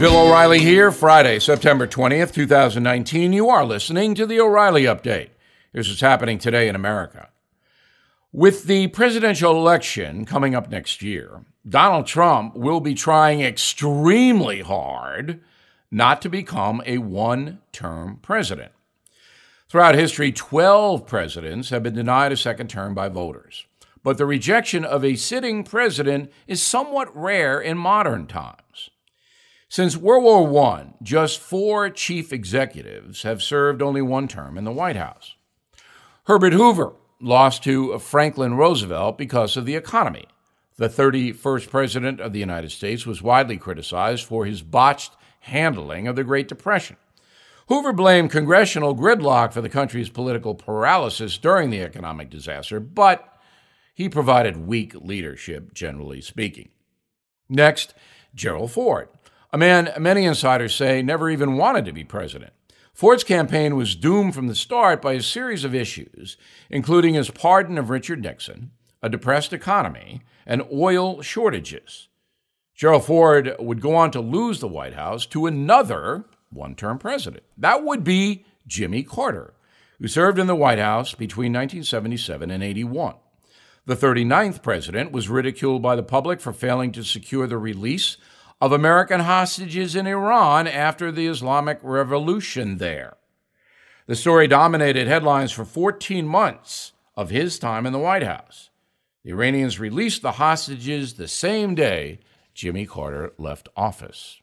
Bill O'Reilly here, Friday, September 20th, 2019. You are listening to the O'Reilly Update. Here's what's happening today in America. With the presidential election coming up next year, Donald Trump will be trying extremely hard not to become a one term president. Throughout history, 12 presidents have been denied a second term by voters. But the rejection of a sitting president is somewhat rare in modern times. Since World War I, just four chief executives have served only one term in the White House. Herbert Hoover lost to Franklin Roosevelt because of the economy. The 31st President of the United States was widely criticized for his botched handling of the Great Depression. Hoover blamed congressional gridlock for the country's political paralysis during the economic disaster, but he provided weak leadership, generally speaking. Next, Gerald Ford, a man many insiders say never even wanted to be president. Ford's campaign was doomed from the start by a series of issues, including his pardon of Richard Nixon, a depressed economy, and oil shortages. Gerald Ford would go on to lose the White House to another one term president. That would be Jimmy Carter, who served in the White House between 1977 and 81. The 39th president was ridiculed by the public for failing to secure the release of American hostages in Iran after the Islamic Revolution there. The story dominated headlines for 14 months of his time in the White House. The Iranians released the hostages the same day Jimmy Carter left office.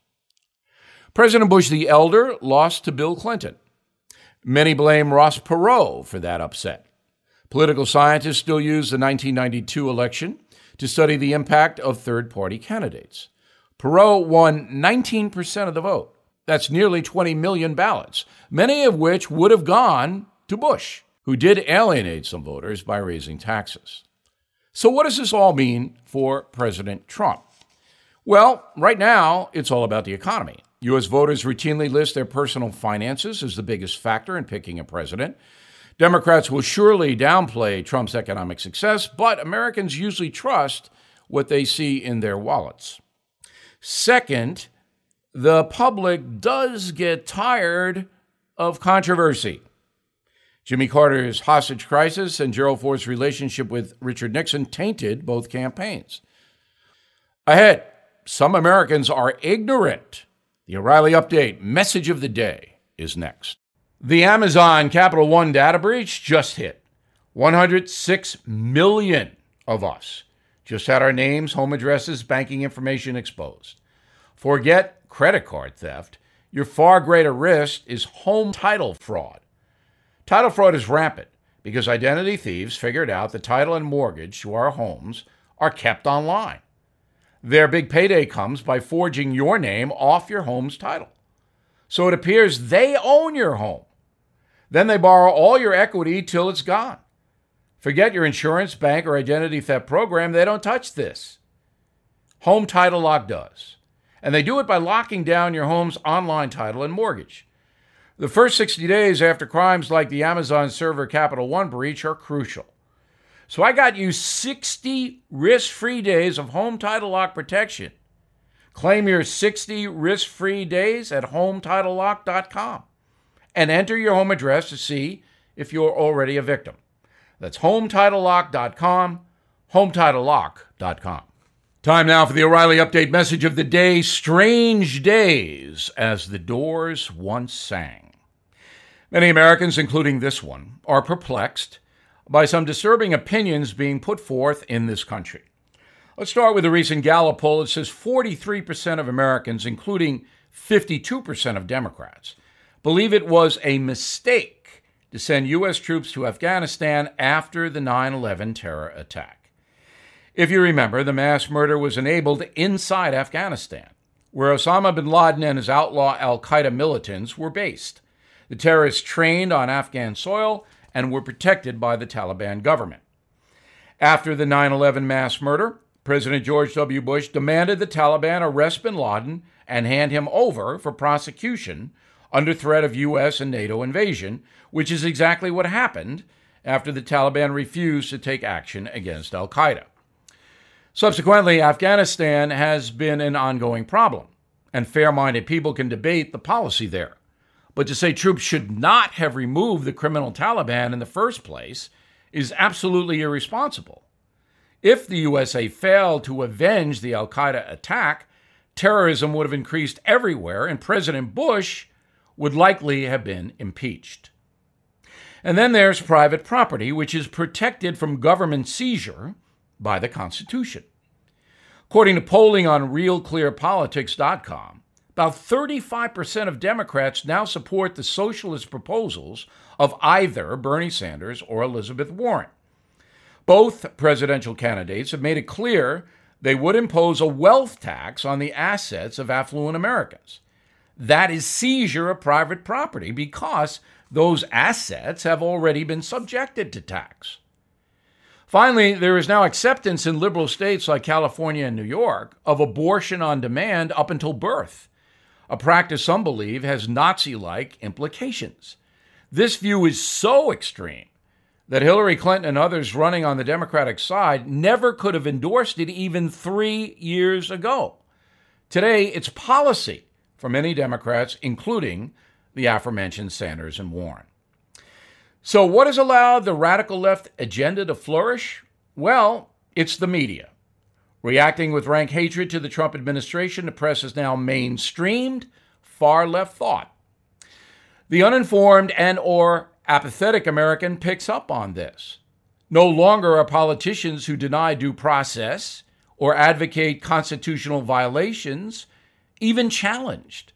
President Bush the elder lost to Bill Clinton. Many blame Ross Perot for that upset. Political scientists still use the 1992 election to study the impact of third party candidates. Perot won 19% of the vote. That's nearly 20 million ballots, many of which would have gone to Bush, who did alienate some voters by raising taxes. So, what does this all mean for President Trump? Well, right now, it's all about the economy. U.S. voters routinely list their personal finances as the biggest factor in picking a president. Democrats will surely downplay Trump's economic success, but Americans usually trust what they see in their wallets. Second, the public does get tired of controversy. Jimmy Carter's hostage crisis and Gerald Ford's relationship with Richard Nixon tainted both campaigns. Ahead, some Americans are ignorant. The O'Reilly Update message of the day is next. The Amazon Capital One data breach just hit. 106 million of us just had our names, home addresses, banking information exposed. Forget credit card theft. Your far greater risk is home title fraud. Title fraud is rampant because identity thieves figured out the title and mortgage to our homes are kept online. Their big payday comes by forging your name off your home's title. So it appears they own your home. Then they borrow all your equity till it's gone. Forget your insurance, bank, or identity theft program, they don't touch this. Home Title Lock does. And they do it by locking down your home's online title and mortgage. The first 60 days after crimes like the Amazon server Capital One breach are crucial. So I got you 60 risk free days of home title lock protection. Claim your 60 risk free days at hometitlelock.com and enter your home address to see if you're already a victim. That's hometitlelock.com, hometitlelock.com. Time now for the O'Reilly Update message of the day Strange Days as the Doors once sang. Many Americans, including this one, are perplexed by some disturbing opinions being put forth in this country. Let's start with a recent Gallup poll that says 43% of Americans, including 52% of Democrats, believe it was a mistake to send U.S. troops to Afghanistan after the 9 11 terror attack. If you remember, the mass murder was enabled inside Afghanistan, where Osama bin Laden and his outlaw Al Qaeda militants were based. The terrorists trained on Afghan soil and were protected by the Taliban government. After the 9 11 mass murder, President George W. Bush demanded the Taliban arrest bin Laden and hand him over for prosecution under threat of U.S. and NATO invasion, which is exactly what happened after the Taliban refused to take action against Al Qaeda. Subsequently, Afghanistan has been an ongoing problem, and fair minded people can debate the policy there. But to say troops should not have removed the criminal Taliban in the first place is absolutely irresponsible. If the USA failed to avenge the Al Qaeda attack, terrorism would have increased everywhere, and President Bush would likely have been impeached. And then there's private property, which is protected from government seizure by the Constitution. According to polling on RealClearPolitics.com, about 35% of Democrats now support the socialist proposals of either Bernie Sanders or Elizabeth Warren. Both presidential candidates have made it clear they would impose a wealth tax on the assets of affluent Americans. That is seizure of private property because those assets have already been subjected to tax. Finally, there is now acceptance in liberal states like California and New York of abortion on demand up until birth, a practice some believe has Nazi like implications. This view is so extreme that Hillary Clinton and others running on the Democratic side never could have endorsed it even three years ago. Today, it's policy for many Democrats, including the aforementioned Sanders and Warren. So, what has allowed the radical left agenda to flourish? Well, it's the media. Reacting with rank hatred to the Trump administration, the press is now mainstreamed far left thought. The uninformed and or apathetic American picks up on this. No longer are politicians who deny due process or advocate constitutional violations even challenged.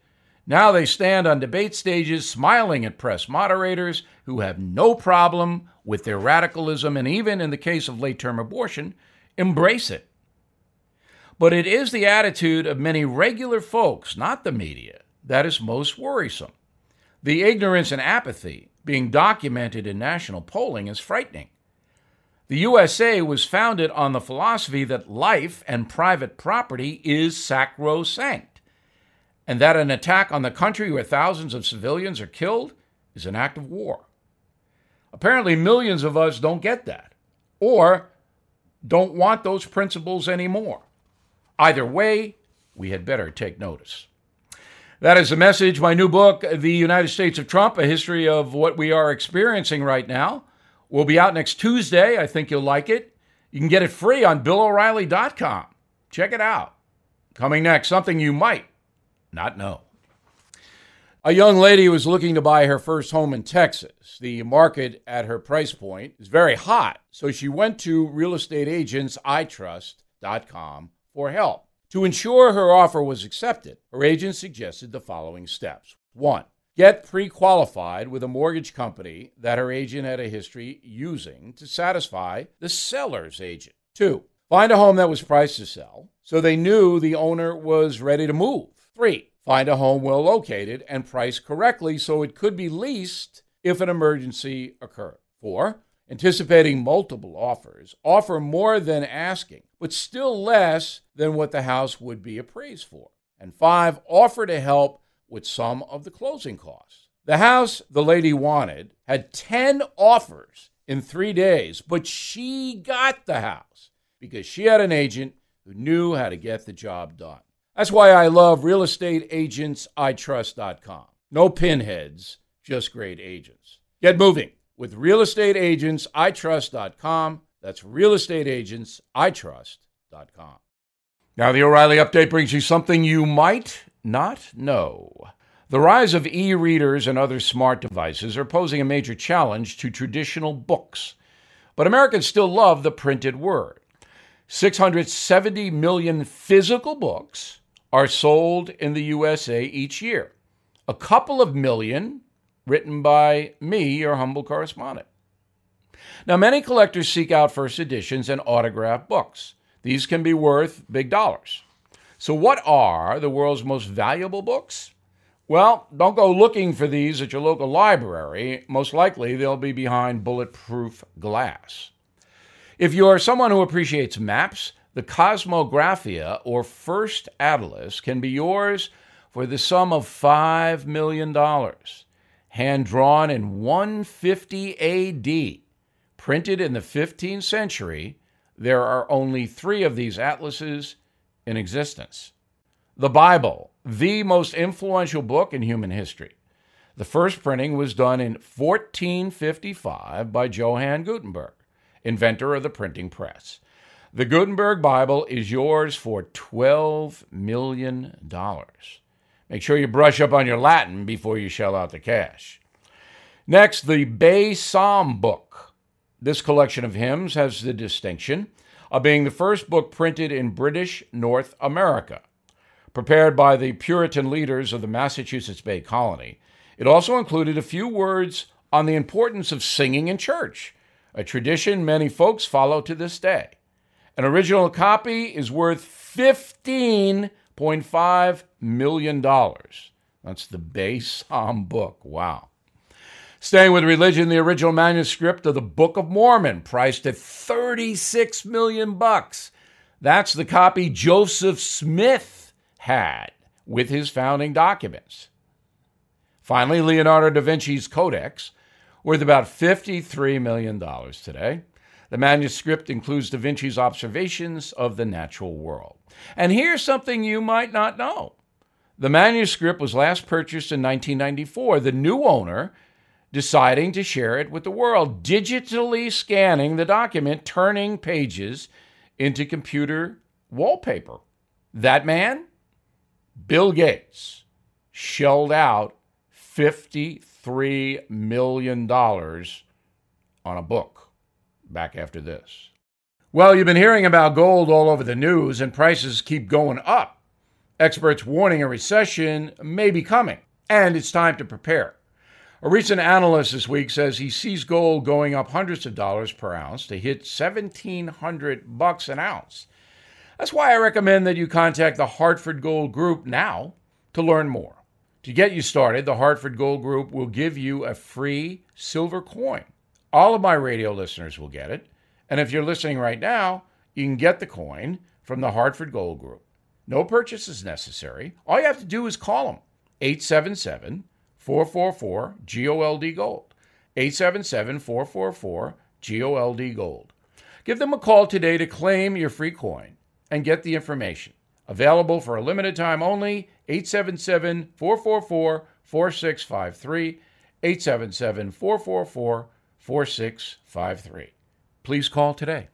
Now they stand on debate stages smiling at press moderators who have no problem with their radicalism and, even in the case of late term abortion, embrace it. But it is the attitude of many regular folks, not the media, that is most worrisome. The ignorance and apathy being documented in national polling is frightening. The USA was founded on the philosophy that life and private property is sacrosanct and that an attack on the country where thousands of civilians are killed is an act of war. Apparently, millions of us don't get that or don't want those principles anymore. Either way, we had better take notice. That is the message. My new book, The United States of Trump A History of What We Are Experiencing Right Now, will be out next Tuesday. I think you'll like it. You can get it free on BillO'Reilly.com. Check it out. Coming next, something you might not know. A young lady was looking to buy her first home in Texas. The market at her price point is very hot, so she went to realestateagentsitrust.com for help. To ensure her offer was accepted, her agent suggested the following steps. One, get pre qualified with a mortgage company that her agent had a history using to satisfy the seller's agent. Two, find a home that was priced to sell so they knew the owner was ready to move. Three, find a home well located and priced correctly so it could be leased if an emergency occurred. Four, anticipating multiple offers, offer more than asking, but still less than what the house would be appraised for. And five, offer to help with some of the closing costs. The house the lady wanted had 10 offers in three days, but she got the house because she had an agent who knew how to get the job done. That's why I love realestateagentsitrust.com. No pinheads, just great agents. Get moving with realestateagentsitrust.com. That's realestateagentsitrust.com. Now, the O'Reilly update brings you something you might not know. The rise of e readers and other smart devices are posing a major challenge to traditional books. But Americans still love the printed word. 670 million physical books are sold in the USA each year. A couple of million written by me, your humble correspondent. Now, many collectors seek out first editions and autographed books. These can be worth big dollars. So, what are the world's most valuable books? Well, don't go looking for these at your local library. Most likely, they'll be behind bulletproof glass. If you're someone who appreciates maps, the Cosmographia or First Atlas can be yours for the sum of $5 million. Hand drawn in 150 AD, printed in the 15th century, there are only three of these atlases in existence. the Bible, the most influential book in human history. The first printing was done in 1455 by Johann Gutenberg, inventor of the printing press. The Gutenberg Bible is yours for $12 million. Make sure you brush up on your Latin before you shell out the cash. Next, the Bay Psalm Book. This collection of hymns has the distinction of being the first book printed in British North America. Prepared by the Puritan leaders of the Massachusetts Bay Colony, it also included a few words on the importance of singing in church, a tradition many folks follow to this day. An original copy is worth $15.5 million. That's the Bay Psalm book. Wow. Staying with religion, the original manuscript of the Book of Mormon, priced at 36 million bucks. That's the copy Joseph Smith had with his founding documents. Finally, Leonardo da Vinci's Codex, worth about $53 million today. The manuscript includes Da Vinci's observations of the natural world. And here's something you might not know the manuscript was last purchased in 1994. The new owner deciding to share it with the world, digitally scanning the document, turning pages into computer wallpaper. That man, Bill Gates, shelled out $53 million on a book back after this. Well, you've been hearing about gold all over the news, and prices keep going up. Experts warning a recession may be coming, and it's time to prepare. A recent analyst this week says he sees gold going up hundreds of dollars per ounce to hit 1700 bucks an ounce. That's why I recommend that you contact the Hartford Gold Group now to learn more. To get you started, the Hartford Gold Group will give you a free silver coin. All of my radio listeners will get it. And if you're listening right now, you can get the coin from the Hartford Gold Group. No purchase is necessary. All you have to do is call them 877 444 GOLD Gold. 877 444 GOLD Gold. Give them a call today to claim your free coin and get the information. Available for a limited time only 877 444 4653. 877 444 4653. Please call today.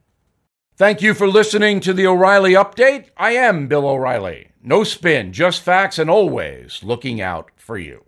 Thank you for listening to the O'Reilly Update. I am Bill O'Reilly. No spin, just facts, and always looking out for you.